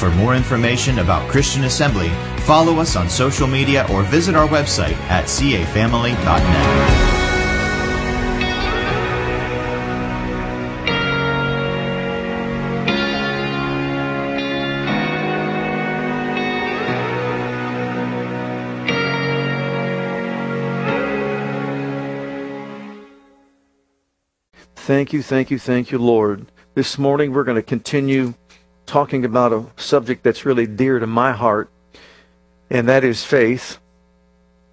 For more information about Christian Assembly, follow us on social media or visit our website at cafamily.net. Thank you, thank you, thank you, Lord. This morning we're going to continue talking about a subject that's really dear to my heart, and that is faith,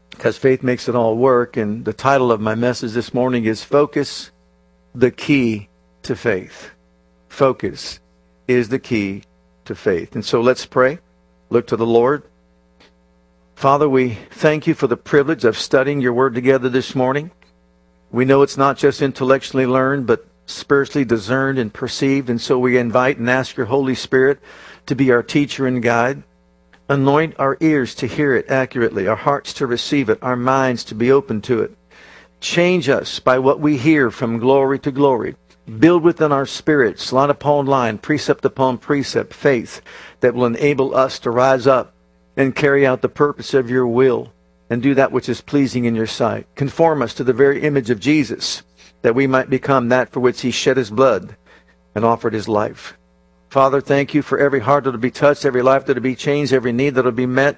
because faith makes it all work. And the title of my message this morning is Focus, the Key to Faith. Focus is the key to faith. And so let's pray. Look to the Lord. Father, we thank you for the privilege of studying your word together this morning. We know it's not just intellectually learned, but spiritually discerned and perceived. And so we invite and ask your Holy Spirit to be our teacher and guide. Anoint our ears to hear it accurately, our hearts to receive it, our minds to be open to it. Change us by what we hear from glory to glory. Build within our spirits, line upon line, precept upon precept, faith that will enable us to rise up and carry out the purpose of your will and do that which is pleasing in your sight. Conform us to the very image of Jesus, that we might become that for which he shed his blood and offered his life. Father, thank you for every heart that will be touched, every life that will be changed, every need that will be met.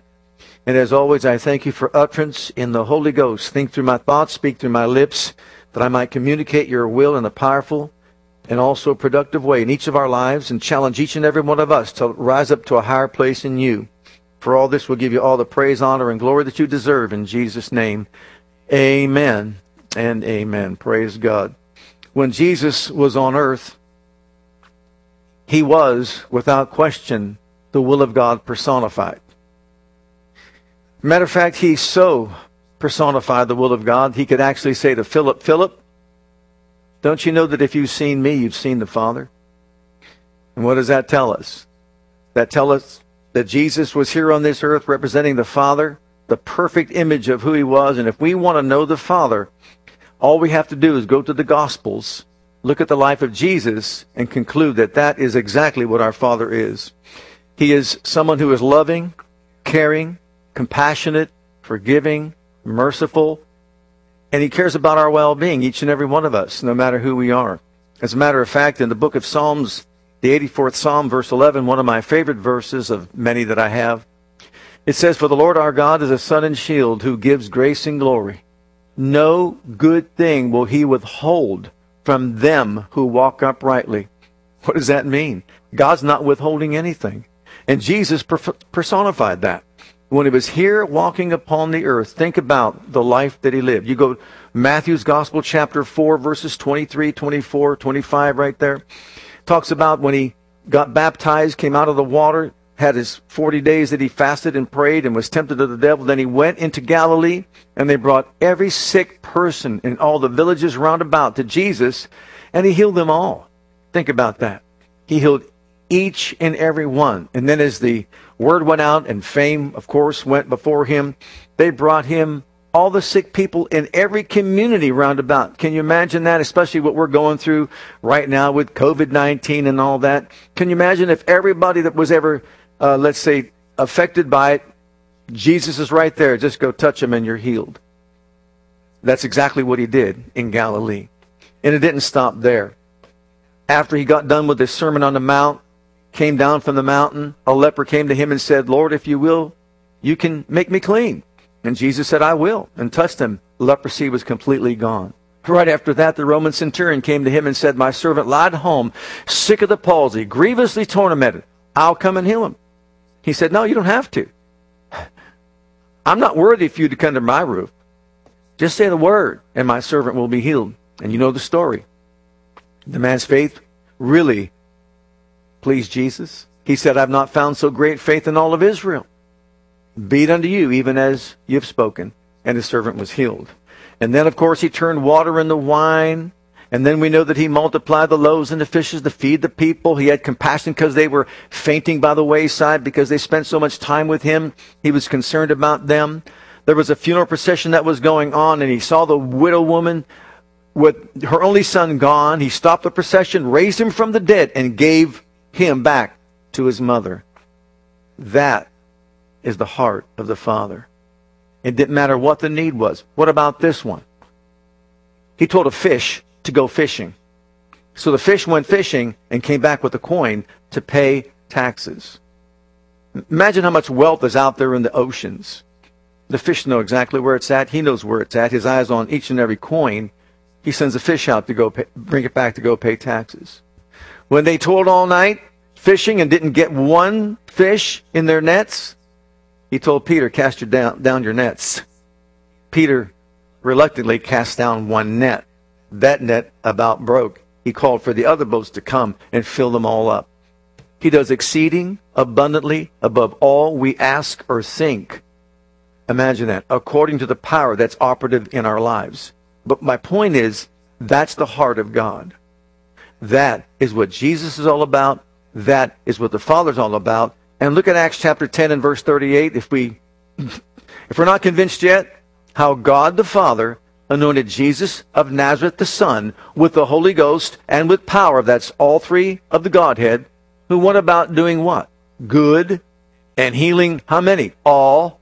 And as always, I thank you for utterance in the Holy Ghost. Think through my thoughts, speak through my lips, that I might communicate your will in a powerful and also productive way in each of our lives and challenge each and every one of us to rise up to a higher place in you. For all this, we'll give you all the praise, honor, and glory that you deserve in Jesus' name. Amen and amen. Praise God. When Jesus was on earth, he was, without question, the will of God personified. Matter of fact, he so personified the will of God, he could actually say to Philip, Philip, don't you know that if you've seen me, you've seen the Father? And what does that tell us? That tell us that Jesus was here on this earth representing the Father, the perfect image of who he was. And if we want to know the Father, all we have to do is go to the Gospels, look at the life of Jesus, and conclude that that is exactly what our Father is. He is someone who is loving, caring, compassionate, forgiving, merciful, and he cares about our well-being, each and every one of us, no matter who we are. As a matter of fact, in the book of Psalms, the 84th Psalm, verse 11, one of my favorite verses of many that I have. It says, For the Lord our God is a sun and shield who gives grace and glory. No good thing will he withhold from them who walk uprightly. What does that mean? God's not withholding anything. And Jesus personified that. When he was here walking upon the earth, think about the life that he lived. You go Matthew's Gospel, chapter 4, verses 23, 24, 25, right there talks about when he got baptized, came out of the water, had his 40 days that he fasted and prayed and was tempted of the devil. Then he went into Galilee and they brought every sick person in all the villages round about to Jesus and he healed them all. Think about that. He healed each and every one. And then as the word went out and fame, of course, went before him, they brought him all the sick people in every community round about. Can you imagine that? Especially what we're going through right now with COVID 19 and all that. Can you imagine if everybody that was ever, uh, let's say, affected by it, Jesus is right there. Just go touch him and you're healed. That's exactly what he did in Galilee. And it didn't stop there. After he got done with his Sermon on the Mount, came down from the mountain, a leper came to him and said, Lord, if you will, you can make me clean. And Jesus said, I will, and touched him. Leprosy was completely gone. Right after that, the Roman centurion came to him and said, My servant lied home, sick of the palsy, grievously tormented. I'll come and heal him. He said, No, you don't have to. I'm not worthy for you to come to my roof. Just say the word, and my servant will be healed. And you know the story. The man's faith really pleased Jesus. He said, I've not found so great faith in all of Israel. Be it unto you, even as you have spoken. And his servant was healed. And then, of course, he turned water into wine. And then we know that he multiplied the loaves and the fishes to feed the people. He had compassion because they were fainting by the wayside because they spent so much time with him. He was concerned about them. There was a funeral procession that was going on, and he saw the widow woman with her only son gone. He stopped the procession, raised him from the dead, and gave him back to his mother. That is the heart of the Father. It didn't matter what the need was. What about this one? He told a fish to go fishing. So the fish went fishing and came back with a coin to pay taxes. Imagine how much wealth is out there in the oceans. The fish know exactly where it's at. He knows where it's at. His eyes on each and every coin. He sends a fish out to go pay, bring it back to go pay taxes. When they toiled all night fishing and didn't get one fish in their nets, he told Peter, cast your down, down your nets. Peter reluctantly cast down one net. That net about broke. He called for the other boats to come and fill them all up. He does exceeding abundantly above all we ask or think. Imagine that, according to the power that's operative in our lives. But my point is, that's the heart of God. That is what Jesus is all about. That is what the Father's all about. And look at Acts chapter 10 and verse 38. If we, if we're not convinced yet, how God the Father anointed Jesus of Nazareth the Son with the Holy Ghost and with power. That's all three of the Godhead who went about doing what? Good and healing how many? All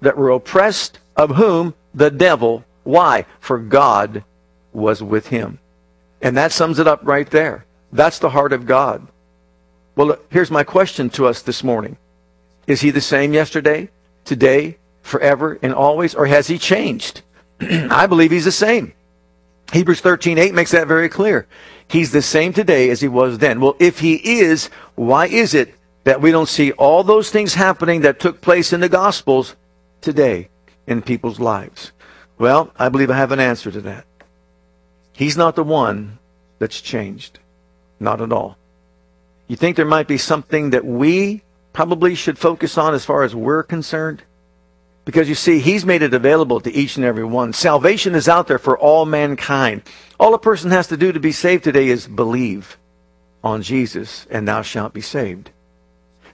that were oppressed of whom? The devil. Why? For God was with him. And that sums it up right there. That's the heart of God. Well, here's my question to us this morning. Is he the same yesterday, today, forever, and always, or has he changed? I believe he's the same. Hebrews 13:8 makes that very clear. He's the same today as he was then. Well, if he is, why is it that we don't see all those things happening that took place in the gospels today in people's lives? Well, I believe I have an answer to that. He's not the one that's changed. Not at all. You think there might be something that we probably should focus on as far as we're concerned? Because you see, He's made it available to each and every one. Salvation is out there for all mankind. All a person has to do to be saved today is believe on Jesus, and thou shalt be saved.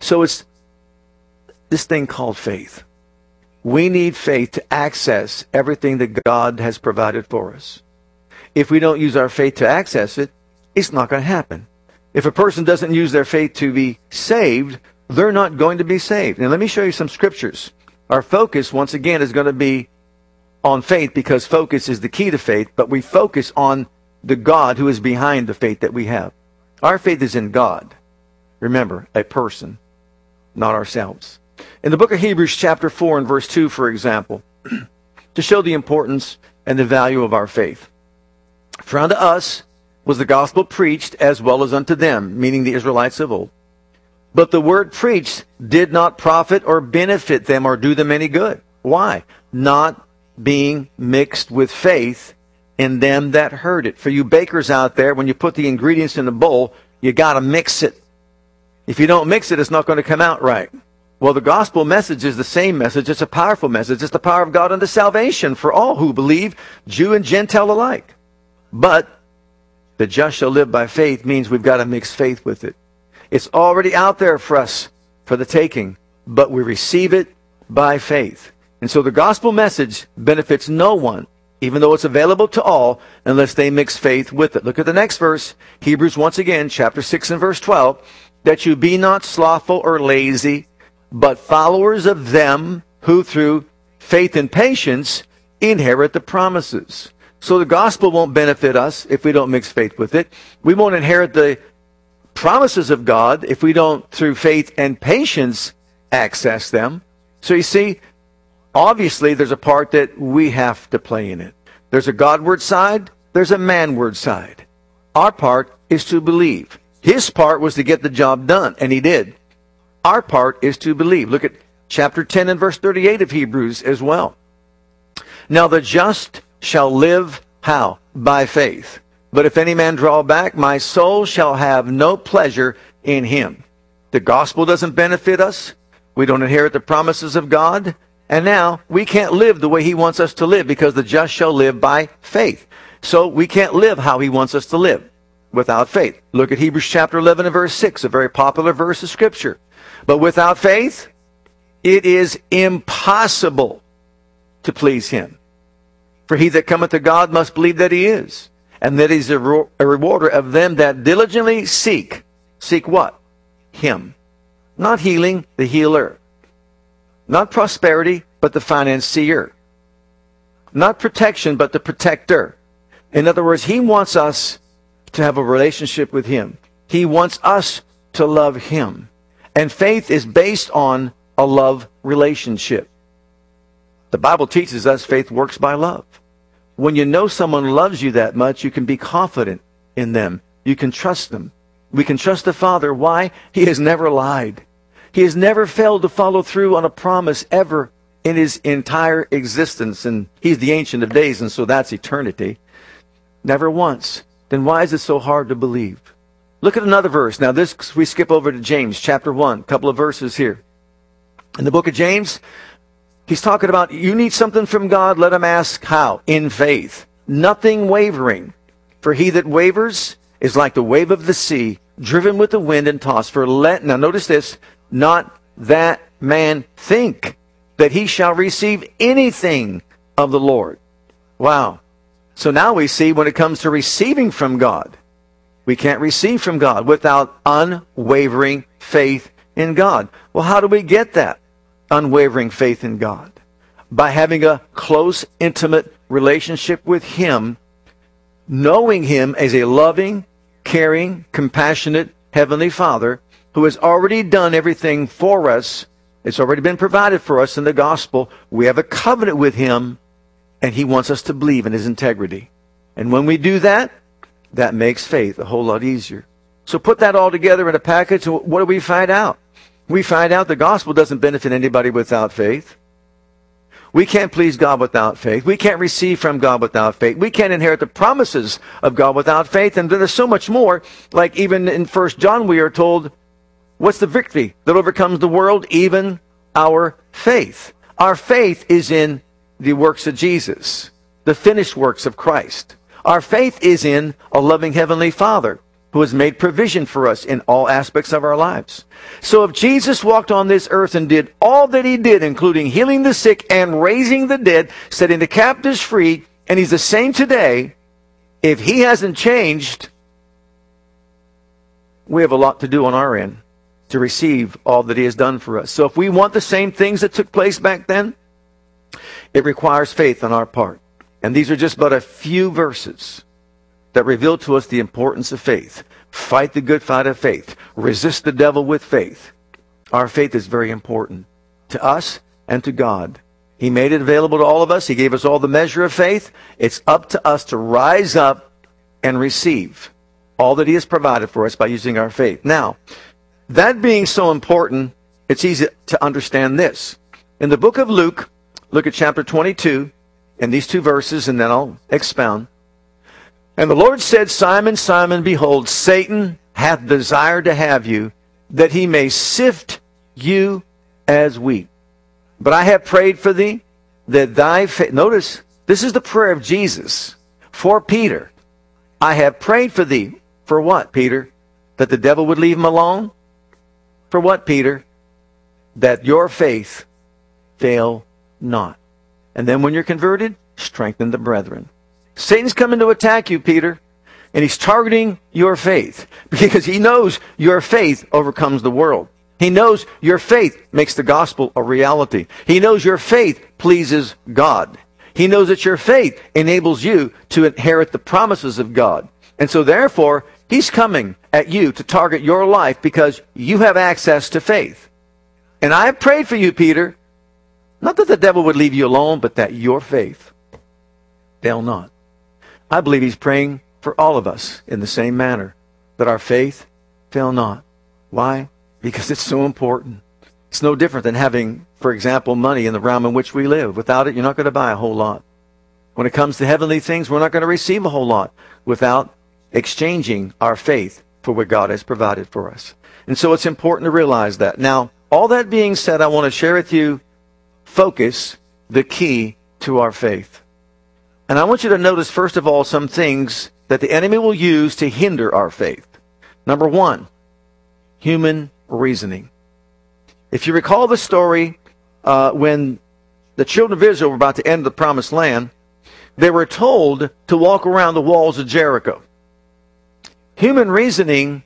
So it's this thing called faith. We need faith to access everything that God has provided for us. If we don't use our faith to access it, it's not going to happen. If a person doesn't use their faith to be saved, they're not going to be saved. Now, let me show you some scriptures. Our focus, once again, is going to be on faith because focus is the key to faith, but we focus on the God who is behind the faith that we have. Our faith is in God. Remember, a person, not ourselves. In the book of Hebrews, chapter 4 and verse 2, for example, to show the importance and the value of our faith. For unto us was the gospel preached as well as unto them, meaning the Israelites of old. But the word preached did not profit or benefit them or do them any good. Why? Not being mixed with faith in them that heard it. For you bakers out there, when you put the ingredients in the bowl, you gotta mix it. If you don't mix it, it's not going to come out right. Well, the gospel message is the same message. It's a powerful message. It's the power of God unto salvation for all who believe, Jew and Gentile alike. But the just shall live by faith means we've got to mix faith with it. It's already out there for us for the taking, but we receive it by faith. And so the gospel message benefits no one, even though it's available to all, unless they mix faith with it. Look at the next verse, Hebrews once again, chapter 6 and verse 12, that you be not slothful or lazy, but followers of them who through faith and patience inherit the promises. So the gospel won't benefit us if we don't mix faith with it. We won't inherit the promises of God if we don't, through faith and patience, access them. So you see, obviously there's a part that we have to play in it. There's a Godward side, there's a manward side. Our part is to believe. His part was to get the job done, and he did. Our part is to believe. Look at chapter 10 and verse 38 of Hebrews as well. Now the just shall live how? By faith. But if any man draw back, my soul shall have no pleasure in him. The gospel doesn't benefit us. We don't inherit the promises of God. And now we can't live the way he wants us to live because the just shall live by faith. So we can't live how he wants us to live without faith. Look at Hebrews chapter 11 and verse 6, a very popular verse of scripture. But without faith, it is impossible to please him. For he that cometh to God must believe that he is, and that he's a, a rewarder of them that diligently seek. Seek what? Him. Not healing, the healer. Not prosperity, but the financier. Not protection, but the protector. In other words, he wants us to have a relationship with him. He wants us to love him. And faith is based on a love relationship. The Bible teaches us faith works by love. When you know someone loves you that much, you can be confident in them. You can trust them. We can trust the Father. Why? He has never lied. He has never failed to follow through on a promise ever in his entire existence. And he's the Ancient of Days, and so that's eternity. Never once. Then why is it so hard to believe? Look at another verse. Now, this, we skip over to James chapter 1, a couple of verses here. In the book of James, he's talking about you need something from God, let him ask how? In faith. Nothing wavering. For he that wavers is like the wave of the sea, driven with the wind and tossed. For let, now notice this, not that man think that he shall receive anything of the Lord. Wow. So now we see when it comes to receiving from God, we can't receive from God without unwavering faith in God. Well, how do we get that unwavering faith in God? By having a close, intimate relationship with Him, knowing Him as a loving, caring, compassionate Heavenly Father who has already done everything for us. It's already been provided for us in the gospel. We have a covenant with Him, and He wants us to believe in His integrity. And when we do that, that makes faith a whole lot easier. So put that all together in a package, and what do we find out? We find out the gospel doesn't benefit anybody without faith. We can't please God without faith. We can't receive from God without faith. We can't inherit the promises of God without faith. And there's so much more. Like even in First John, we are told, what's the victory that overcomes the world? Even our faith. Our faith is in the works of Jesus, the finished works of Christ. Our faith is in a loving Heavenly Father who has made provision for us in all aspects of our lives. So if Jesus walked on this earth and did all that he did, including healing the sick and raising the dead, setting the captives free, and he's the same today, if he hasn't changed, we have a lot to do on our end to receive all that he has done for us. So if we want the same things that took place back then, it requires faith on our part. And these are just but a few verses that reveal to us the importance of faith. Fight the good fight of faith. Resist the devil with faith. Our faith is very important to us and to God. He made it available to all of us. He gave us all the measure of faith. It's up to us to rise up and receive all that He has provided for us by using our faith. Now, that being so important, it's easy to understand this. In the book of Luke, look at chapter 22 and these two verses, and then I'll expound. And the Lord said, Simon, Simon, behold, Satan hath desired to have you, that he may sift you as wheat. But I have prayed for thee, that thy faith. Notice, this is the prayer of Jesus for Peter. I have prayed for thee. For what, Peter? That the devil would leave him alone? For what, Peter? That your faith fail not. And then when you're converted, strengthen the brethren. Satan's coming to attack you, Peter, and he's targeting your faith because he knows your faith overcomes the world. He knows your faith makes the gospel a reality. He knows your faith pleases God. He knows that your faith enables you to inherit the promises of God. And so therefore, he's coming at you to target your life because you have access to faith. And I have prayed for you, Peter, not that the devil would leave you alone, but that your faith fail not. I believe he's praying for all of us in the same manner that our faith fail not. Why? Because it's so important. It's no different than having, for example, money in the realm in which we live. Without it, you're not going to buy a whole lot. When it comes to heavenly things, we're not going to receive a whole lot without exchanging our faith for what God has provided for us. And so it's important to realize that. Now, all that being said, I want to share with you focus the key to our faith. And I want you to notice, first of all, some things that the enemy will use to hinder our faith. Number one, human reasoning. If you recall the story uh, when the children of Israel were about to enter the promised land, they were told to walk around the walls of Jericho. Human reasoning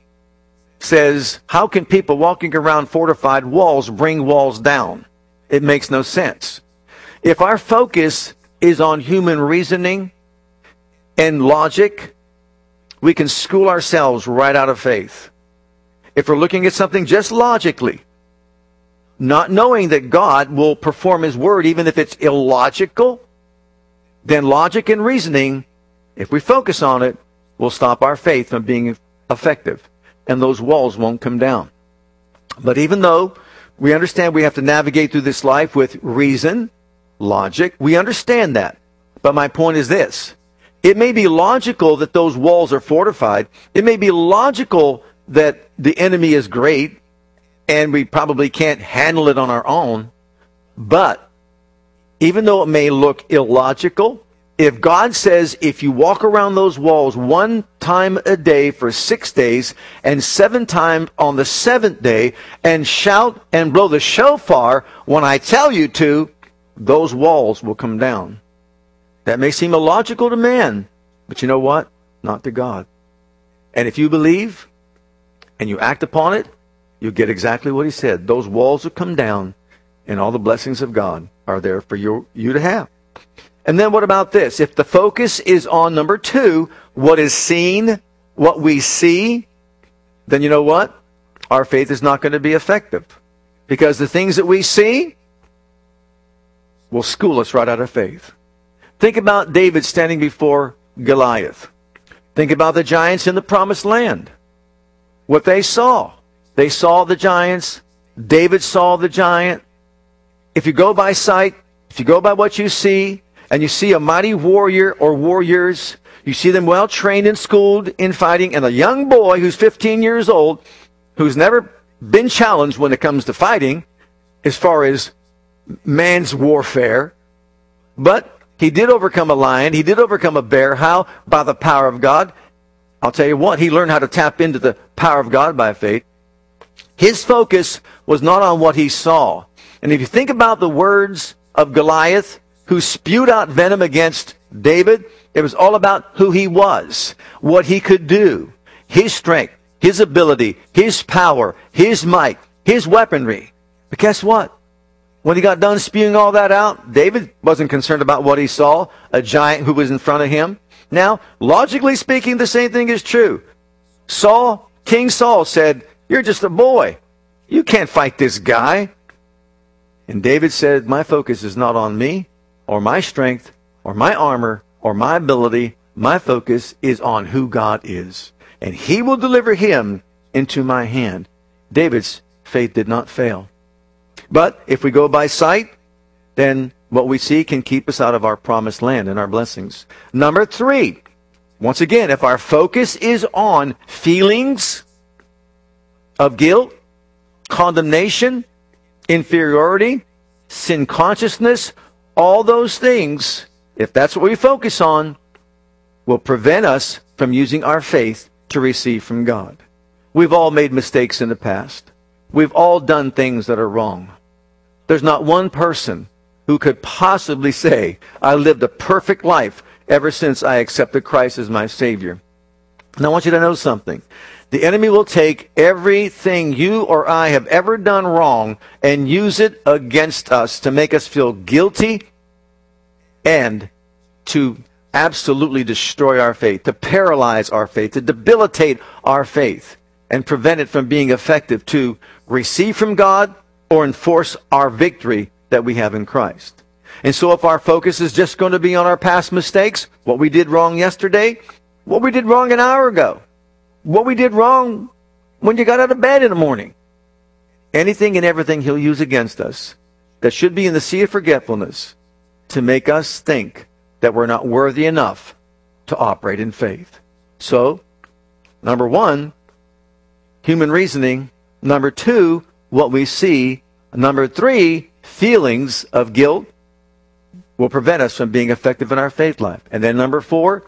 says, how can people walking around fortified walls bring walls down? It makes no sense. If our focus is on human reasoning and logic, we can school ourselves right out of faith. If we're looking at something just logically, not knowing that God will perform His word even if it's illogical, then logic and reasoning, if we focus on it, will stop our faith from being effective. And those walls won't come down. But even though we understand we have to navigate through this life with reason, logic, we understand that. But my point is this. It may be logical that those walls are fortified. It may be logical that the enemy is great and we probably can't handle it on our own. But even though it may look illogical, if God says if you walk around those walls one time a day for six days and seven times on the seventh day and shout and blow the shofar when I tell you to, those walls will come down. That may seem illogical to man, but you know what? Not to God. And if you believe and you act upon it, you get exactly what he said. Those walls will come down and all the blessings of God are there for you, you to have. And then what about this? If the focus is on number two, what is seen, what we see, then you know what? Our faith is not going to be effective. Because the things that we see will school us right out of faith. Think about David standing before Goliath. Think about the giants in the promised land. What they saw. They saw the giants. David saw the giant. If you go by sight, if you go by what you see, and you see a mighty warrior or warriors, you see them well trained and schooled in fighting, and a young boy who's 15 years old, who's never been challenged when it comes to fighting, as far as man's warfare, but he did overcome a lion. He did overcome a bear. How? By the power of God. I'll tell you what, he learned how to tap into the power of God by faith. His focus was not on what he saw. And if you think about the words of Goliath, who spewed out venom against David, it was all about who he was, what he could do, his strength, his ability, his power, his might, his weaponry. But guess what? When he got done spewing all that out, David wasn't concerned about what he saw, a giant who was in front of him. Now, logically speaking, the same thing is true. Saul, King Saul said, You're just a boy. You can't fight this guy. And David said, My focus is not on me or my strength or my armor or my ability. My focus is on who God is. And he will deliver him into my hand. David's faith did not fail. But if we go by sight, then what we see can keep us out of our promised land and our blessings. Number three, once again, if our focus is on feelings of guilt, condemnation, inferiority, sin consciousness, all those things, if that's what we focus on, will prevent us from using our faith to receive from God. We've all made mistakes in the past. We've all done things that are wrong. There's not one person who could possibly say, I lived a perfect life ever since I accepted Christ as my Savior. And I want you to know something. The enemy will take everything you or I have ever done wrong and use it against us to make us feel guilty and to absolutely destroy our faith, to paralyze our faith, to debilitate our faith, and prevent it from being effective to receive from God or enforce our victory that we have in Christ. And so if our focus is just going to be on our past mistakes, what we did wrong yesterday, what we did wrong an hour ago, what we did wrong when you got out of bed in the morning. Anything and everything he'll use against us that should be in the sea of forgetfulness to make us think that we're not worthy enough to operate in faith. So, number one, human reasoning. Number two, what we see. Number three, feelings of guilt will prevent us from being effective in our faith life. And then number four,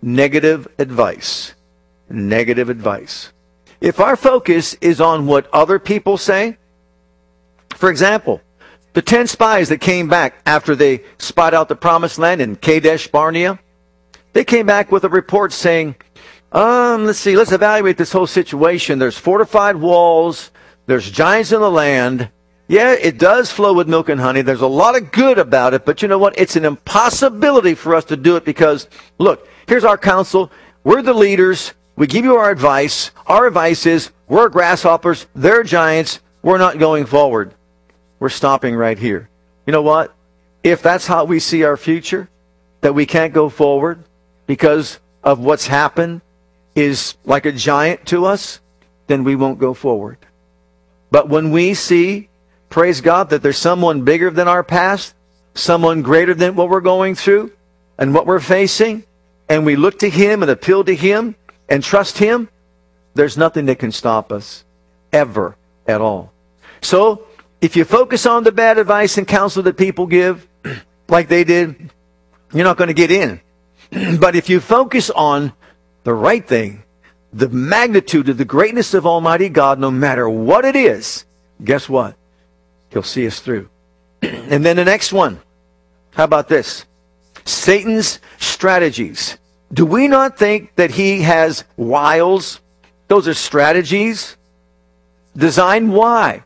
negative advice. Negative advice. If our focus is on what other people say, for example, the 10 spies that came back after they spied out the promised land in Kadesh Barnea, they came back with a report saying, um, let's see, let's evaluate this whole situation. There's fortified walls, there's giants in the land. Yeah, it does flow with milk and honey. There's a lot of good about it, but you know what? It's an impossibility for us to do it because, look, here's our counsel. We're the leaders. We give you our advice. Our advice is we're grasshoppers. They're giants. We're not going forward. We're stopping right here. You know what? If that's how we see our future, that we can't go forward because of what's happened is like a giant to us, then we won't go forward. But when we see, praise God, that there's someone bigger than our past, someone greater than what we're going through and what we're facing, and we look to Him and appeal to Him and trust Him, there's nothing that can stop us ever at all. So if you focus on the bad advice and counsel that people give, like they did, you're not going to get in. but if you focus on the right thing, the magnitude of the greatness of Almighty God, no matter what it is, guess what? He'll see us through. and then the next one. How about this? Satan's strategies. Do we not think that he has wiles? Those are strategies designed why?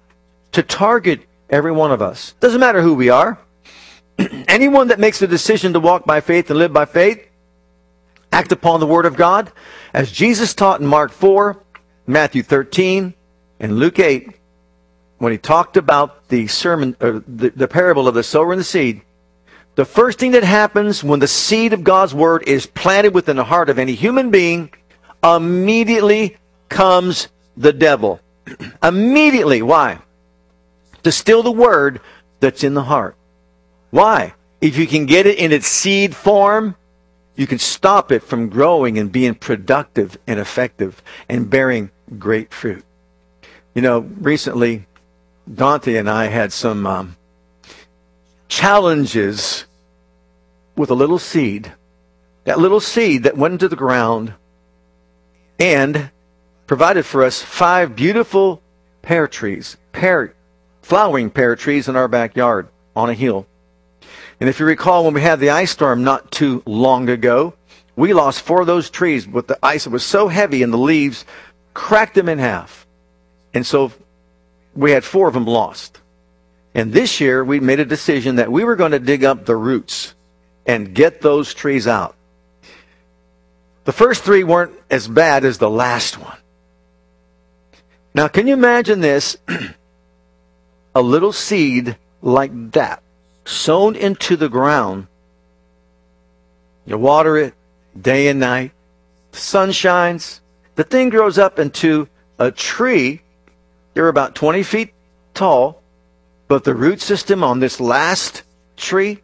to target every one of us. Doesn't matter who we are. Anyone that makes the decision to walk by faith and live by faith, act upon the Word of God, as Jesus taught in Mark 4, Matthew 13, and Luke 8, when he talked about the sermon, or the, the parable of the sower and the seed, the first thing that happens when the seed of God's Word is planted within the heart of any human being, immediately comes the devil. immediately. Why? to steal the word that's in the heart. Why? If you can get it in its seed form, you can stop it from growing and being productive and effective and bearing great fruit. You know, recently, Dante and I had some um, challenges with a little seed. That little seed that went into the ground and provided for us five beautiful pear trees, pear flowering pear trees in our backyard on a hill. And if you recall, when we had the ice storm not too long ago, we lost four of those trees with the ice. Was so heavy and the leaves cracked them in half. And so we had four of them lost. And this year we made a decision that we were going to dig up the roots and get those trees out. The first three weren't as bad as the last one. Now, can you imagine this? a little seed like that sown into the ground. You water it day and night. The sun shines. The thing grows up into a tree. They're about 20 feet tall. But the root system on this last tree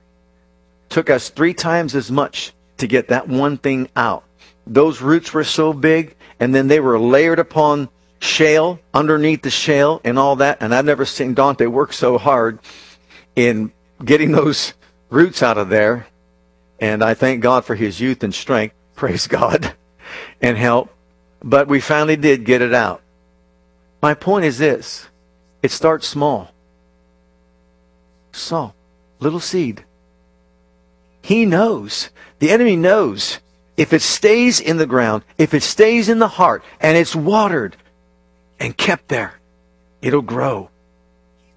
took us three times as much to get that one thing out. Those roots were so big, and then they were layered upon shale, underneath the shale and all that. And I've never seen Dante work so hard in getting those roots out of there. And I thank God for his youth and strength. Praise God and help. But we finally did get it out. My point is this. It starts small. So, little seed. He knows. The enemy knows. If it stays in the ground, if it stays in the heart, and it's watered, and kept there, it'll grow.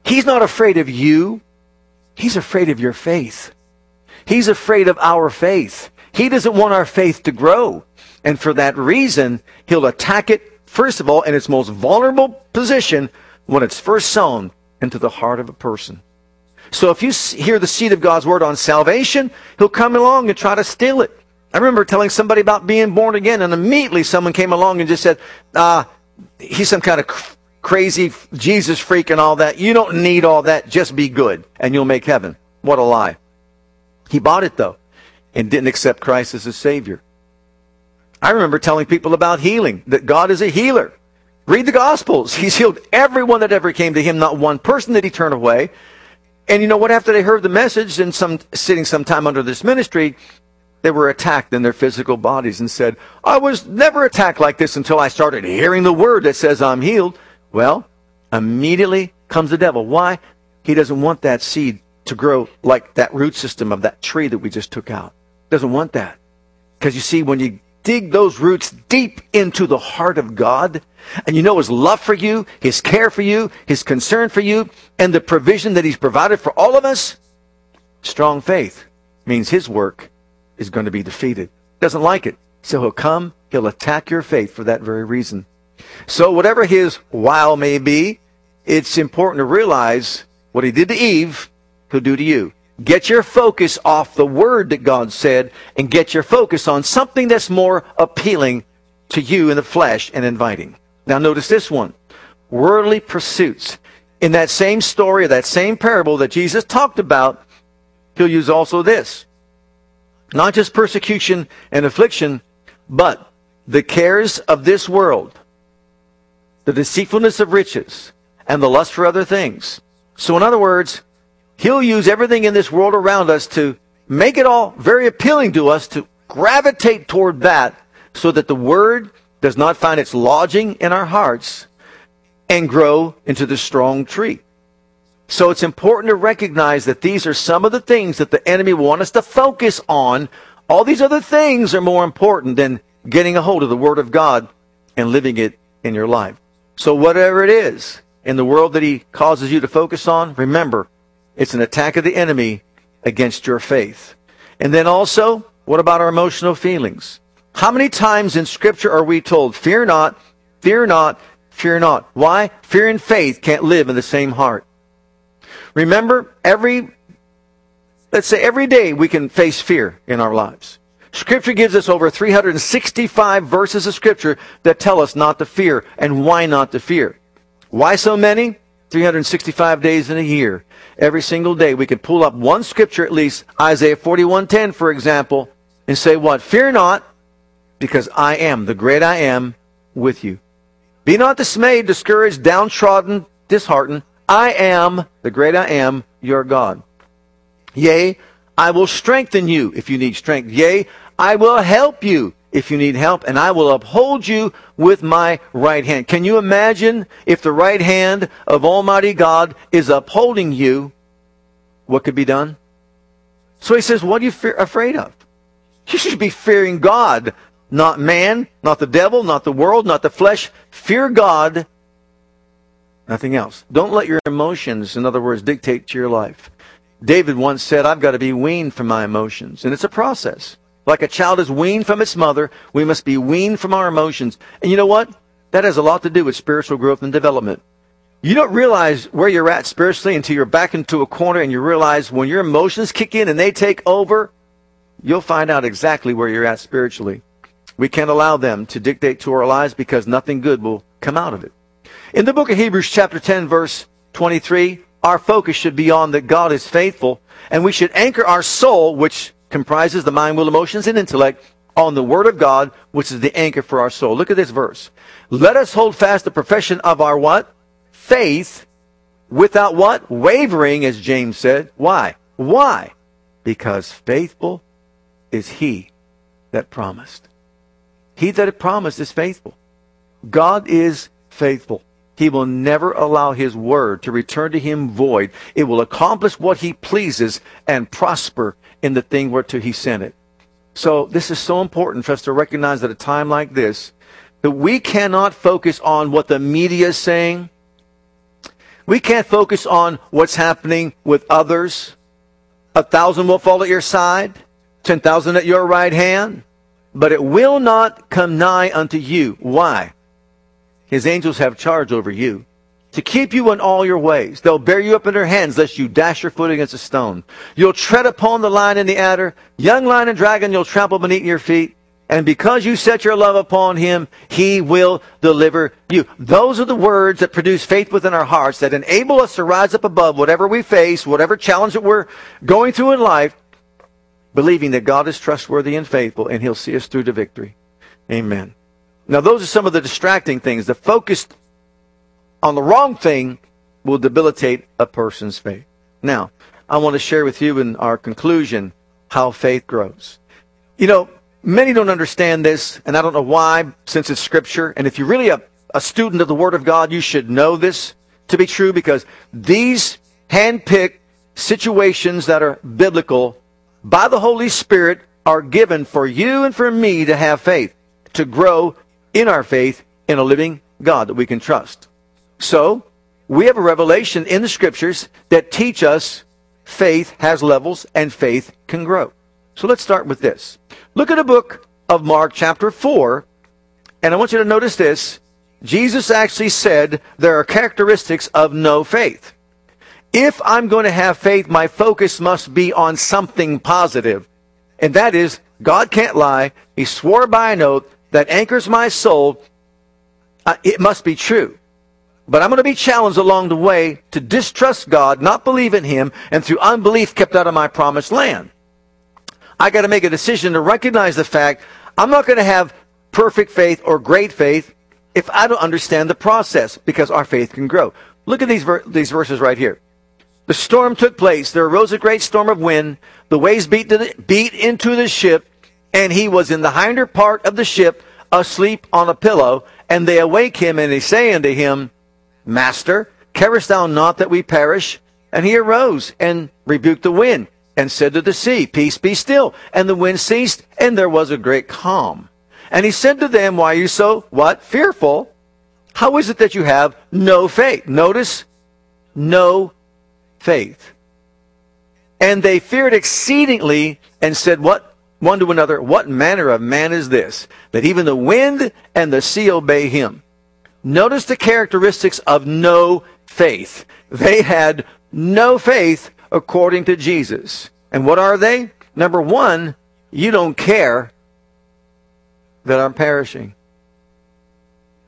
He's not afraid of you. He's afraid of your faith. He's afraid of our faith. He doesn't want our faith to grow. And for that reason, he'll attack it, first of all, in its most vulnerable position when it's first sown into the heart of a person. So if you hear the seed of God's word on salvation, he'll come along and try to steal it. I remember telling somebody about being born again, and immediately someone came along and just said, uh, he's some kind of crazy Jesus freak and all that. You don't need all that. Just be good and you'll make heaven. What a lie. He bought it though and didn't accept Christ as his Savior. I remember telling people about healing, that God is a healer. Read the Gospels. He's healed everyone that ever came to him, not one person did he turn away. And you know what? After they heard the message and some sitting some time under this ministry, they were attacked in their physical bodies and said, I was never attacked like this until I started hearing the word that says I'm healed. Well, immediately comes the devil. Why? He doesn't want that seed to grow like that root system of that tree that we just took out. Doesn't want that. Because you see, when you dig those roots deep into the heart of God, and you know His love for you, His care for you, His concern for you, and the provision that He's provided for all of us, strong faith means His work is going to be defeated. Doesn't like it. So He'll come, He'll attack your faith for that very reason. So whatever His wile may be, it's important to realize what He did to Eve, He'll do to you. Get your focus off the word that God said and get your focus on something that's more appealing to you in the flesh and inviting. Now notice this one. Worldly pursuits. In that same story, that same parable that Jesus talked about, he'll use also this. Not just persecution and affliction, but the cares of this world, the deceitfulness of riches, and the lust for other things. So in other words, He'll use everything in this world around us to make it all very appealing to us to gravitate toward that so that the word does not find its lodging in our hearts and grow into the strong tree. So it's important to recognize that these are some of the things that the enemy want us to focus on. All these other things are more important than getting a hold of the Word of God and living it in your life. So whatever it is in the world that he causes you to focus on, remember, it's an attack of the enemy against your faith. And then also, what about our emotional feelings? How many times in Scripture are we told, fear not, fear not, fear not? Why? Fear and faith can't live in the same heart. Remember, every, let's say every day we can face fear in our lives. Scripture gives us over 365 verses of Scripture that tell us not to fear and why not to fear. Why so many? 365 days in a year. Every single day we could pull up one scripture at least, Isaiah 41:10 for example, and say what? Fear not, because I am the great I am with you. Be not dismayed, discouraged, downtrodden, disheartened. I am the great I am, your God. Yea, I will strengthen you if you need strength. Yea, I will help you if you need help, and I will uphold you with my right hand. Can you imagine if the right hand of Almighty God is upholding you, what could be done? So he says, What are you fear- afraid of? You should be fearing God, not man, not the devil, not the world, not the flesh. Fear God, nothing else. Don't let your emotions, in other words, dictate to your life. David once said, I've got to be weaned from my emotions. And it's a process. Like a child is weaned from its mother, we must be weaned from our emotions. And you know what? That has a lot to do with spiritual growth and development. You don't realize where you're at spiritually until you're back into a corner and you realize when your emotions kick in and they take over, you'll find out exactly where you're at spiritually. We can't allow them to dictate to our lives because nothing good will come out of it. In the book of Hebrews, chapter 10, verse 23, our focus should be on that God is faithful, and we should anchor our soul, which comprises the mind, will, emotions, and intellect on the Word of God, which is the anchor for our soul. Look at this verse. Let us hold fast the profession of our what? Faith without what? Wavering, as James said. Why? Why? Because faithful is he that promised. He that promised is faithful. God is faithful. He will never allow his word to return to him void. It will accomplish what he pleases and prosper in the thing whereto he sent it. So this is so important for us to recognize at a time like this that we cannot focus on what the media is saying. We can't focus on what's happening with others. A thousand will fall at your side, ten thousand at your right hand, but it will not come nigh unto you. Why? His angels have charge over you to keep you in all your ways. They'll bear you up in their hands lest you dash your foot against a stone. You'll tread upon the lion and the adder, young lion and dragon you'll trample beneath your feet. And because you set your love upon him, he will deliver you. Those are the words that produce faith within our hearts that enable us to rise up above whatever we face, whatever challenge that we're going through in life, believing that God is trustworthy and faithful and he'll see us through to victory. Amen. Now, those are some of the distracting things. The focus on the wrong thing will debilitate a person's faith. Now, I want to share with you in our conclusion how faith grows. You know, many don't understand this, and I don't know why, since it's scripture. And if you're really a, a student of the Word of God, you should know this to be true because these handpicked situations that are biblical by the Holy Spirit are given for you and for me to have faith, to grow in our faith in a living God that we can trust. So, we have a revelation in the scriptures that teach us faith has levels and faith can grow. So let's start with this. Look at the book of Mark chapter 4, and I want you to notice this. Jesus actually said there are characteristics of no faith. If I'm going to have faith, my focus must be on something positive. And that is, God can't lie. He swore by an oath that anchors my soul. Uh, it must be true. But I'm going to be challenged along the way to distrust God, not believe in Him, and through unbelief kept out of my promised land. I got to make a decision to recognize the fact I'm not going to have perfect faith or great faith if I don't understand the process because our faith can grow. Look at these, ver- these verses right here. The storm took place. There arose a great storm of wind. The waves beat, the, beat into the ship, and he was in the hinder part of the ship, asleep on a pillow. And they awake him, and they say unto him, Master, carest thou not that we perish? And he arose and rebuked the wind, and said to the sea, Peace be still. And the wind ceased, and there was a great calm. And he said to them, Why are you so, what, fearful? How is it that you have no faith? Notice, no faith. And they feared exceedingly and said, What one to another, what manner of man is this, that even the wind and the sea obey him? Notice the characteristics of no faith. They had no faith according to Jesus. And what are they? Number one, you don't care that I'm perishing.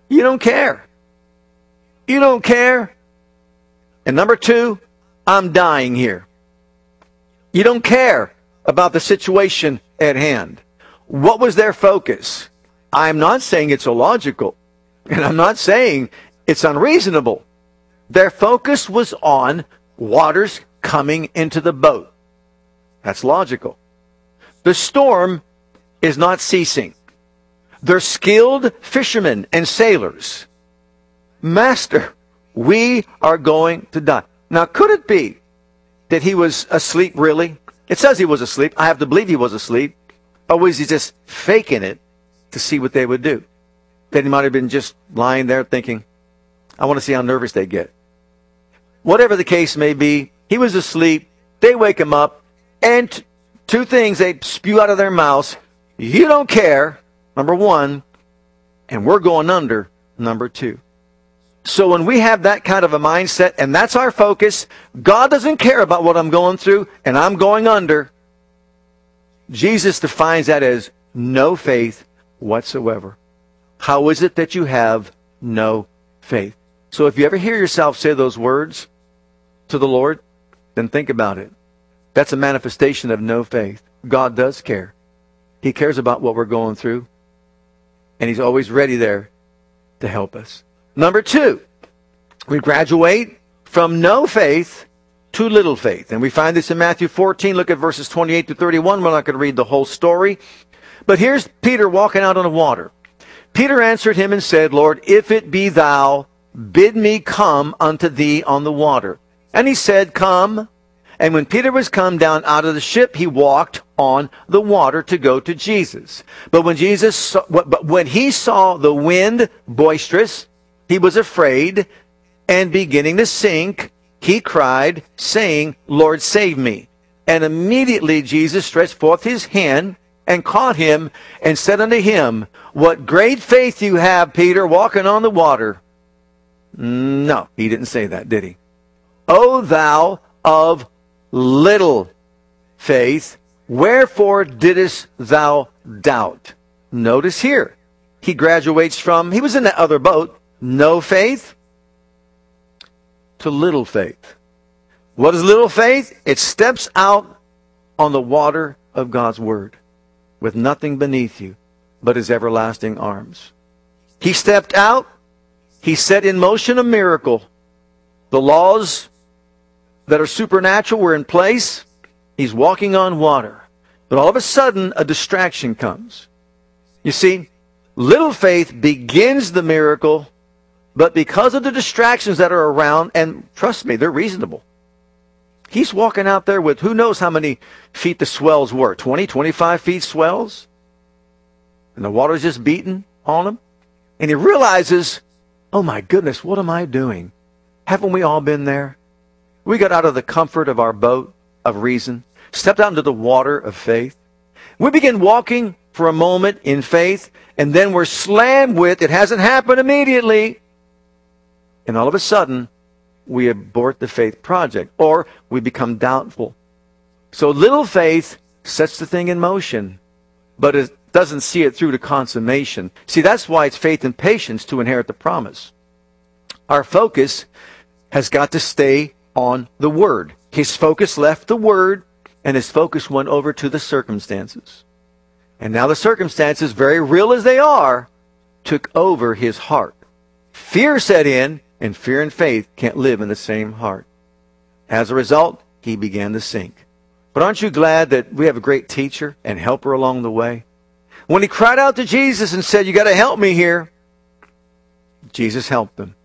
You don't care. You don't care. And number two, I'm dying here. You don't care about the situation at hand. What was their focus? I'm not saying it's illogical, and I'm not saying it's unreasonable. Their focus was on waters coming into the boat. That's logical. The storm is not ceasing. They're skilled fishermen and sailors. Master, we are going to die. Now, could it be that he was asleep really? It says he was asleep. I have to believe he was asleep. Or was he just faking it to see what they would do? That he might have been just lying there thinking, I want to see how nervous they get. Whatever the case may be, he was asleep. They wake him up, and t- two things they spew out of their mouths. You don't care, number one, and we're going under, number two. So when we have that kind of a mindset and that's our focus, God doesn't care about what I'm going through and I'm going under. Jesus defines that as no faith whatsoever. How is it that you have no faith? So if you ever hear yourself say those words to the Lord, then think about it. That's a manifestation of no faith. God does care. He cares about what we're going through. And He's always ready there to help us. Number two, we graduate from no faith to little faith. And we find this in Matthew 14. Look at verses 28 to 31. We're not going to read the whole story. But here's Peter walking out on the water. Peter answered him and said, Lord, if it be thou, bid me come unto thee on the water. And he said, Come. And when Peter was come down out of the ship, he walked on the water to go to Jesus. But when Jesus, saw, but when he saw the wind boisterous, he was afraid, and beginning to sink, he cried, saying, Lord, save me. And immediately Jesus stretched forth his hand and caught him and said unto him, What great faith you have, Peter, walking on the water. No, he didn't say that, did he? O thou of little faith, wherefore didst thou doubt? Notice here, he graduates from, he was in that other boat, no faith to little faith. What is little faith? It steps out on the water of God's word with nothing beneath you but his everlasting arms. He stepped out. He set in motion a miracle. The laws that are supernatural were in place. He's walking on water. But all of a sudden, a distraction comes. You see, little faith begins the miracle, but because of the distractions that are around, and trust me, they're reasonable. He's walking out there with who knows how many feet the swells were 20, 25 feet swells. And the water's just beating on him. And he realizes, oh my goodness, what am I doing? Haven't we all been there? We got out of the comfort of our boat of reason, stepped out into the water of faith. We begin walking for a moment in faith, and then we're slammed with, it hasn't happened immediately. And all of a sudden, we abort the faith project or we become doubtful. So little faith sets the thing in motion, but it doesn't see it through to consummation. See, that's why it's faith and patience to inherit the promise. Our focus has got to stay on the Word. His focus left the Word, and his focus went over to the circumstances. And now the circumstances, very real as they are, took over his heart. Fear set in, and fear and faith can't live in the same heart. As a result, he began to sink. But aren't you glad that we have a great teacher and helper along the way? When he cried out to Jesus and said, You got to help me here, Jesus helped him.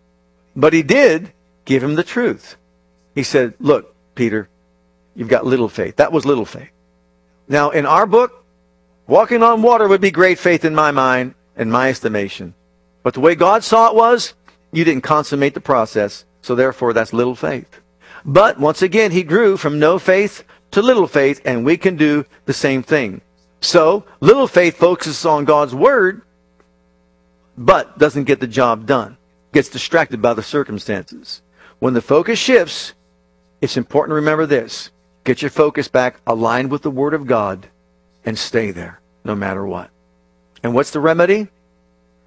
But he did give him the truth. He said, Look, Peter, you've got little faith. That was little faith. Now, in our book, walking on water would be great faith in my mind, and my estimation. But the way God saw it was, you didn't consummate the process, so therefore that's little faith. But once again, he grew from no faith to little faith, and we can do the same thing. So, little faith focuses on God's word, but doesn't get the job done. Gets distracted by the circumstances. When the focus shifts, it's important to remember this. Get your focus back aligned with the word of God and stay there no matter what. And what's the remedy?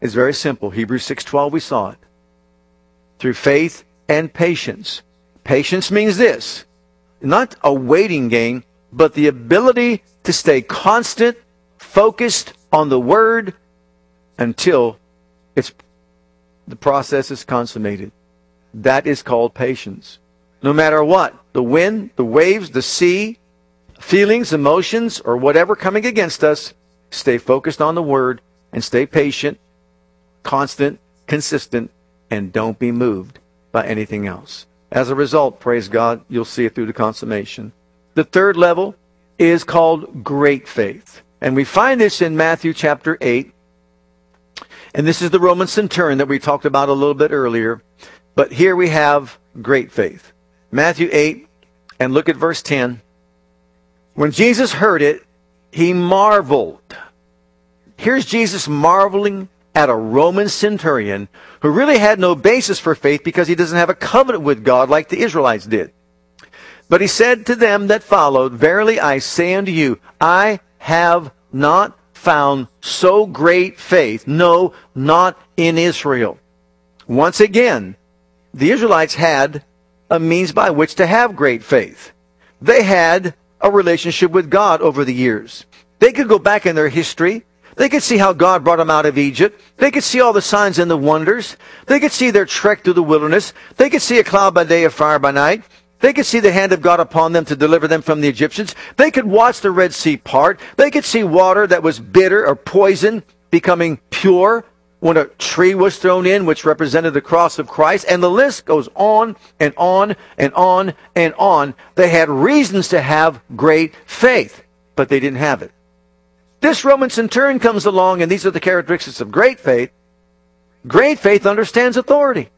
It's very simple. Hebrews 6:12 we saw it through faith and patience. Patience means this not a waiting game, but the ability to stay constant, focused on the word until it's the process is consummated. That is called patience. No matter what, the wind, the waves, the sea, feelings, emotions, or whatever coming against us, stay focused on the word and stay patient, constant, consistent, and don't be moved by anything else. As a result, praise God, you'll see it through the consummation. The third level is called great faith. And we find this in Matthew chapter 8. And this is the Roman centurion that we talked about a little bit earlier. But here we have great faith. Matthew 8, and look at verse 10. When Jesus heard it, he marveled. Here's Jesus marveling at a Roman centurion who really had no basis for faith because he doesn't have a covenant with God like the Israelites did. But he said to them that followed, Verily I say unto you, I have not found so great faith, no, not in Israel. Once again, the Israelites had a means by which to have great faith. They had a relationship with God over the years. They could go back in their history they could see how God brought them out of Egypt. They could see all the signs and the wonders. They could see their trek through the wilderness. They could see a cloud by day, a fire by night. They could see the hand of God upon them to deliver them from the Egyptians. They could watch the Red Sea part. They could see water that was bitter or poison becoming pure when a tree was thrown in, which represented the cross of Christ. And the list goes on and on and on and on. They had reasons to have great faith, but they didn't have it. This Roman centurion comes along, and these are the characteristics of great faith. Great faith understands authority.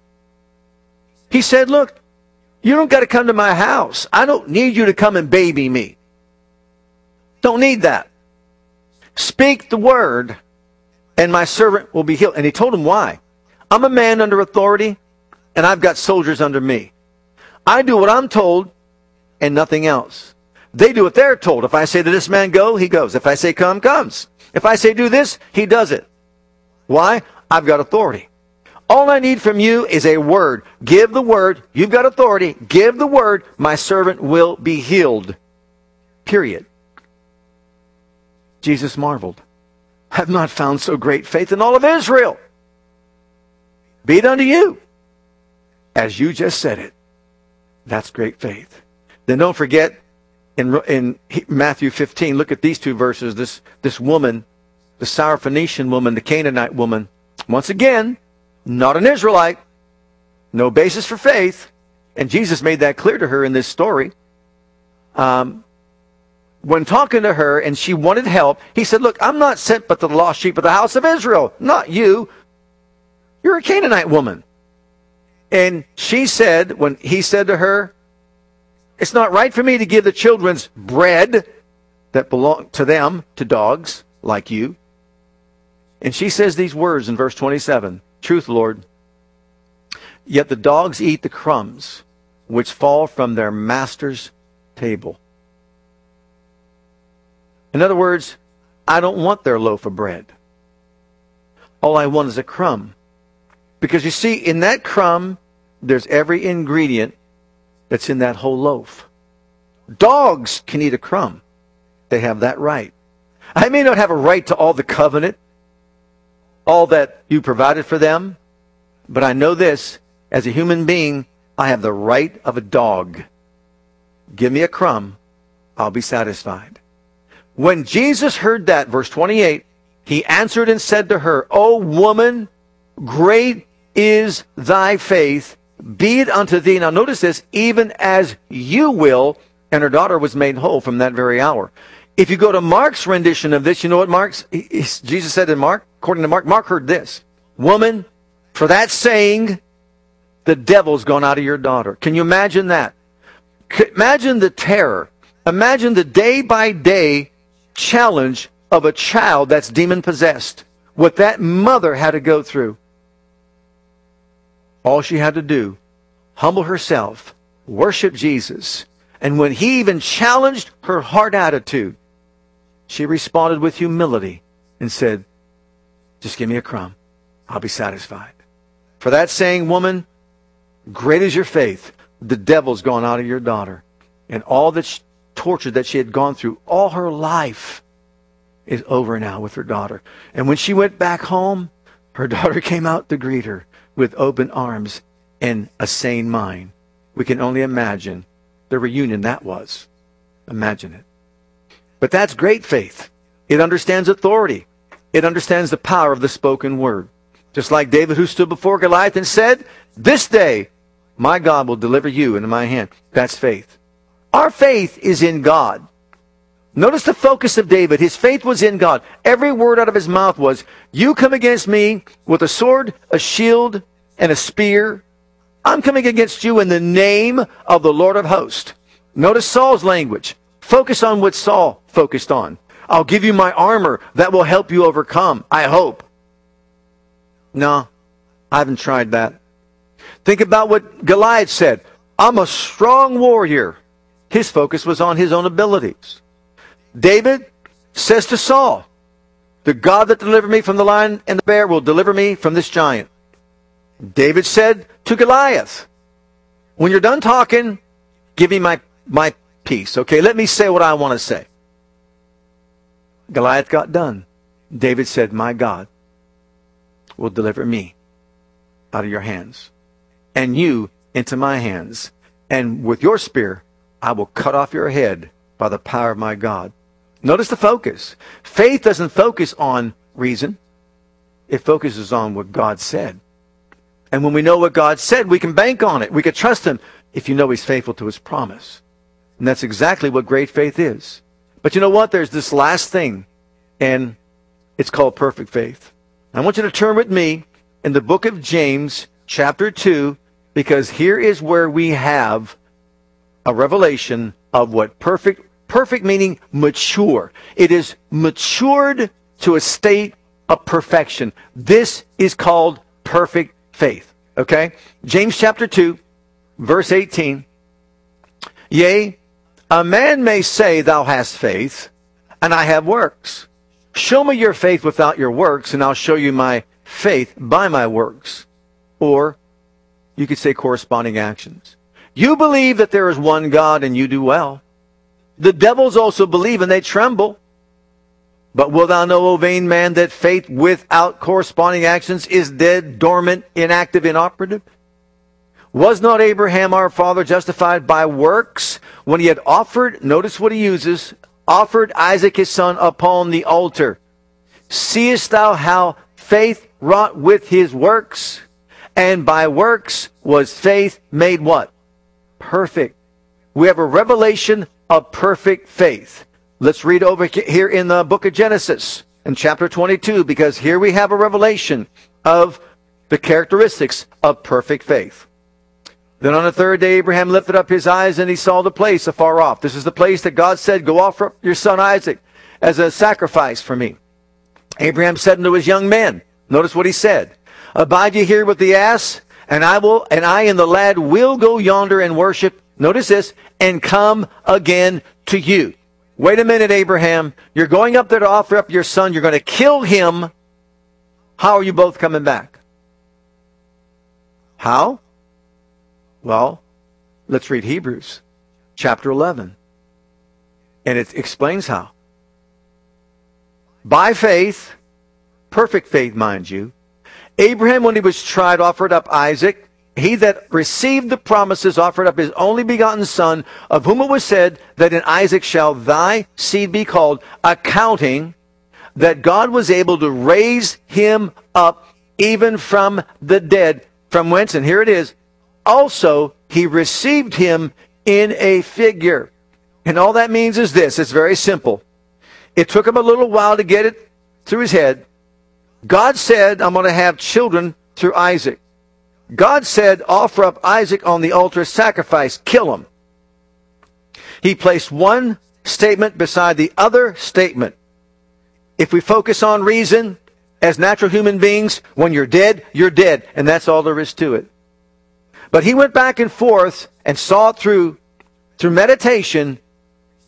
He said, Look, you don't got to come to my house. I don't need you to come and baby me. Don't need that. Speak the word, and my servant will be healed. And he told him why. I'm a man under authority, and I've got soldiers under me. I do what I'm told, and nothing else. They do what they're told. If I say to this man go, he goes. If I say come, comes. If I say do this, he does it. Why? I've got authority. All I need from you is a word. Give the word. You've got authority. Give the word. My servant will be healed. Period. Jesus marveled. I've not found so great faith in all of Israel. Be it unto you as you just said it. That's great faith. Then don't forget in, in Matthew 15, look at these two verses. This, this woman, the Syrophoenician woman, the Canaanite woman, once again, not an Israelite, no basis for faith. And Jesus made that clear to her in this story. Um, when talking to her and she wanted help, he said, Look, I'm not sent but to the lost sheep of the house of Israel, not you. You're a Canaanite woman. And she said, when he said to her, It's not right for me to give the children's bread that belong to them to dogs like you. And she says these words in verse 27 Truth, Lord. Yet the dogs eat the crumbs which fall from their master's table. In other words, I don't want their loaf of bread. All I want is a crumb. Because you see, in that crumb, there's every ingredient that's in that whole loaf. Dogs can eat a crumb. They have that right. I may not have a right to all the covenant, all that you provided for them, but I know this as a human being, I have the right of a dog. Give me a crumb, I'll be satisfied. When Jesus heard that, verse 28, he answered and said to her, O woman, great is thy faith. Be it unto thee. Now notice this, even as you will. And her daughter was made whole from that very hour. If you go to Mark's rendition of this, you know what Mark's, Jesus said in Mark, according to Mark, Mark heard this. Woman, for that saying, the devil's gone out of your daughter. Can you imagine that? Imagine the terror. Imagine the day by day challenge of a child that's demon possessed. What that mother had to go through. All she had to do, humble herself, worship Jesus. And when he even challenged her heart attitude, she responded with humility and said, Just give me a crumb. I'll be satisfied. For that saying, woman, great is your faith. The devil's gone out of your daughter. And all that torture that she had gone through all her life is over now with her daughter. And when she went back home, her daughter came out to greet her with open arms and a sane mind. We can only imagine the reunion that was. Imagine it. But that's great faith. It understands authority. It understands the power of the spoken word. Just like David who stood before Goliath and said, This day my God will deliver you into my hand. That's faith. Our faith is in God. Notice the focus of David. His faith was in God. Every word out of his mouth was, You come against me with a sword, a shield, and a spear. I'm coming against you in the name of the Lord of hosts. Notice Saul's language. Focus on what Saul focused on. I'll give you my armor that will help you overcome. I hope. No, I haven't tried that. Think about what Goliath said. I'm a strong warrior. His focus was on his own abilities. David says to Saul, The God that delivered me from the lion and the bear will deliver me from this giant. David said to Goliath, When you're done talking, give me my, my piece. Okay, let me say what I want to say. Goliath got done. David said, My God will deliver me out of your hands and you into my hands. And with your spear, I will cut off your head by the power of my God. Notice the focus. Faith doesn't focus on reason. It focuses on what God said. And when we know what God said, we can bank on it. We can trust Him if you know He's faithful to His promise. And that's exactly what great faith is. But you know what? There's this last thing, and it's called perfect faith. I want you to turn with me in the book of James, chapter 2, because here is where we have a revelation of what perfect, perfect meaning mature. It is matured to a state of perfection. This is called perfect faith. Okay? James chapter 2, verse 18. Yea, a man may say, Thou hast faith, and I have works. Show me your faith without your works, and I'll show you my faith by my works. Or you could say corresponding actions. You believe that there is one God and you do well. The devils also believe and they tremble. But wilt thou know, O vain man, that faith without corresponding actions is dead, dormant, inactive, inoperative? Was not Abraham our father justified by works when he had offered, notice what he uses, offered Isaac his son upon the altar? Seest thou how faith wrought with his works? And by works was faith made what? Perfect. We have a revelation of perfect faith. Let's read over here in the book of Genesis in chapter 22 because here we have a revelation of the characteristics of perfect faith. Then on the third day, Abraham lifted up his eyes and he saw the place afar off. This is the place that God said, Go offer your son Isaac as a sacrifice for me. Abraham said unto his young men, Notice what he said. Abide ye here with the ass, and I will, and I and the lad will go yonder and worship. Notice this, and come again to you. Wait a minute, Abraham. You're going up there to offer up your son. You're going to kill him. How are you both coming back? How? Well, let's read Hebrews chapter 11. And it explains how. By faith, perfect faith, mind you, Abraham, when he was tried, offered up Isaac. He that received the promises offered up his only begotten son, of whom it was said that in Isaac shall thy seed be called, accounting that God was able to raise him up even from the dead. From whence, and here it is, also he received him in a figure. And all that means is this it's very simple. It took him a little while to get it through his head. God said, I'm going to have children through Isaac. God said, offer up Isaac on the altar, sacrifice, kill him. He placed one statement beside the other statement. If we focus on reason as natural human beings, when you're dead, you're dead. And that's all there is to it. But he went back and forth and saw it through, through meditation,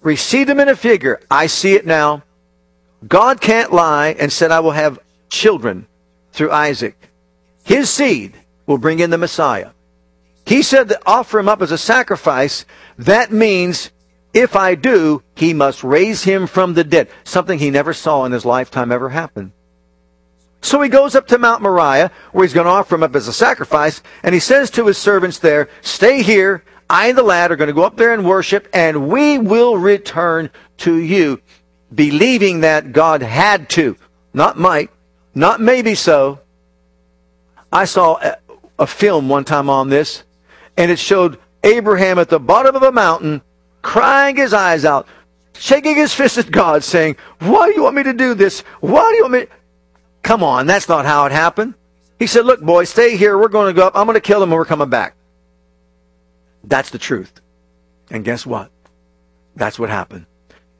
received him in a figure. I see it now. God can't lie and said, I will have children through Isaac. His seed will bring in the Messiah. He said that offer him up as a sacrifice. That means if I do, he must raise him from the dead. Something he never saw in his lifetime ever happen. So he goes up to Mount Moriah, where he's going to offer him up as a sacrifice, and he says to his servants there, Stay here. I and the lad are going to go up there and worship, and we will return to you, believing that God had to, not might, not maybe so. I saw a, film one time on this, and it showed Abraham at the bottom of a mountain, crying his eyes out, shaking his fist at God, saying, Why do you want me to do this? Why do you want me? Come on, that's not how it happened. He said, Look, boy, stay here. We're going to go up. I'm going to kill him, and we're coming back. That's the truth. And guess what? That's what happened.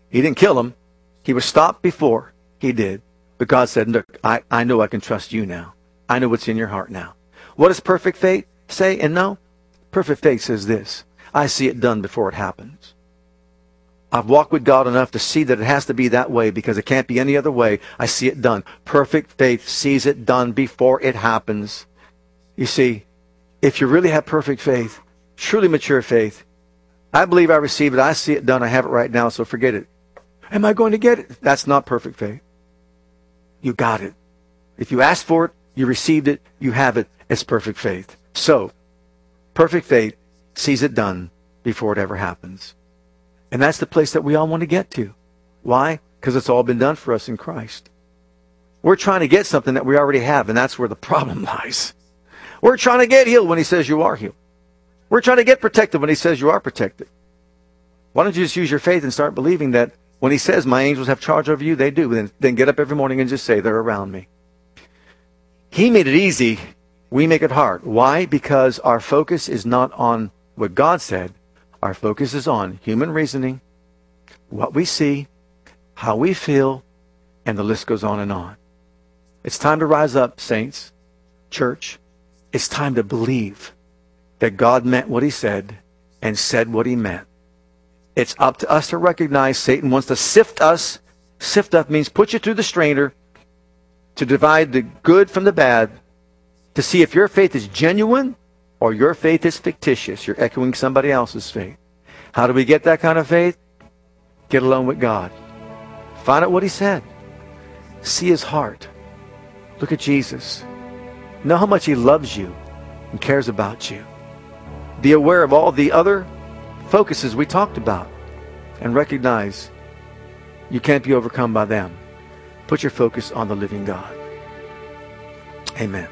He didn't kill him. He was stopped before he did. But God said, Look, I, I know I can trust you now. I know what's in your heart now. What does perfect faith say and know? Perfect faith says this I see it done before it happens. I've walked with God enough to see that it has to be that way because it can't be any other way. I see it done. Perfect faith sees it done before it happens. You see, if you really have perfect faith, truly mature faith, I believe I receive it. I see it done. I have it right now, so forget it. Am I going to get it? That's not perfect faith. You got it. If you ask for it, you received it, you have it. It's perfect faith. So, perfect faith sees it done before it ever happens. And that's the place that we all want to get to. Why? Because it's all been done for us in Christ. We're trying to get something that we already have, and that's where the problem lies. We're trying to get healed when he says you are healed. We're trying to get protected when he says you are protected. Why don't you just use your faith and start believing that when he says my angels have charge over you, they do. Then, then get up every morning and just say they're around me. He made it easy. We make it hard. Why? Because our focus is not on what God said, our focus is on human reasoning, what we see, how we feel, and the list goes on and on. It's time to rise up, saints, church. It's time to believe that God meant what he said and said what he meant. It's up to us to recognize Satan wants to sift us. Sift up means put you through the strainer to divide the good from the bad, to see if your faith is genuine or your faith is fictitious. You're echoing somebody else's faith. How do we get that kind of faith? Get alone with God. Find out what He said. See His heart. Look at Jesus. Know how much He loves you and cares about you. Be aware of all the other focuses we talked about and recognize you can't be overcome by them. Put your focus on the living God. Amen.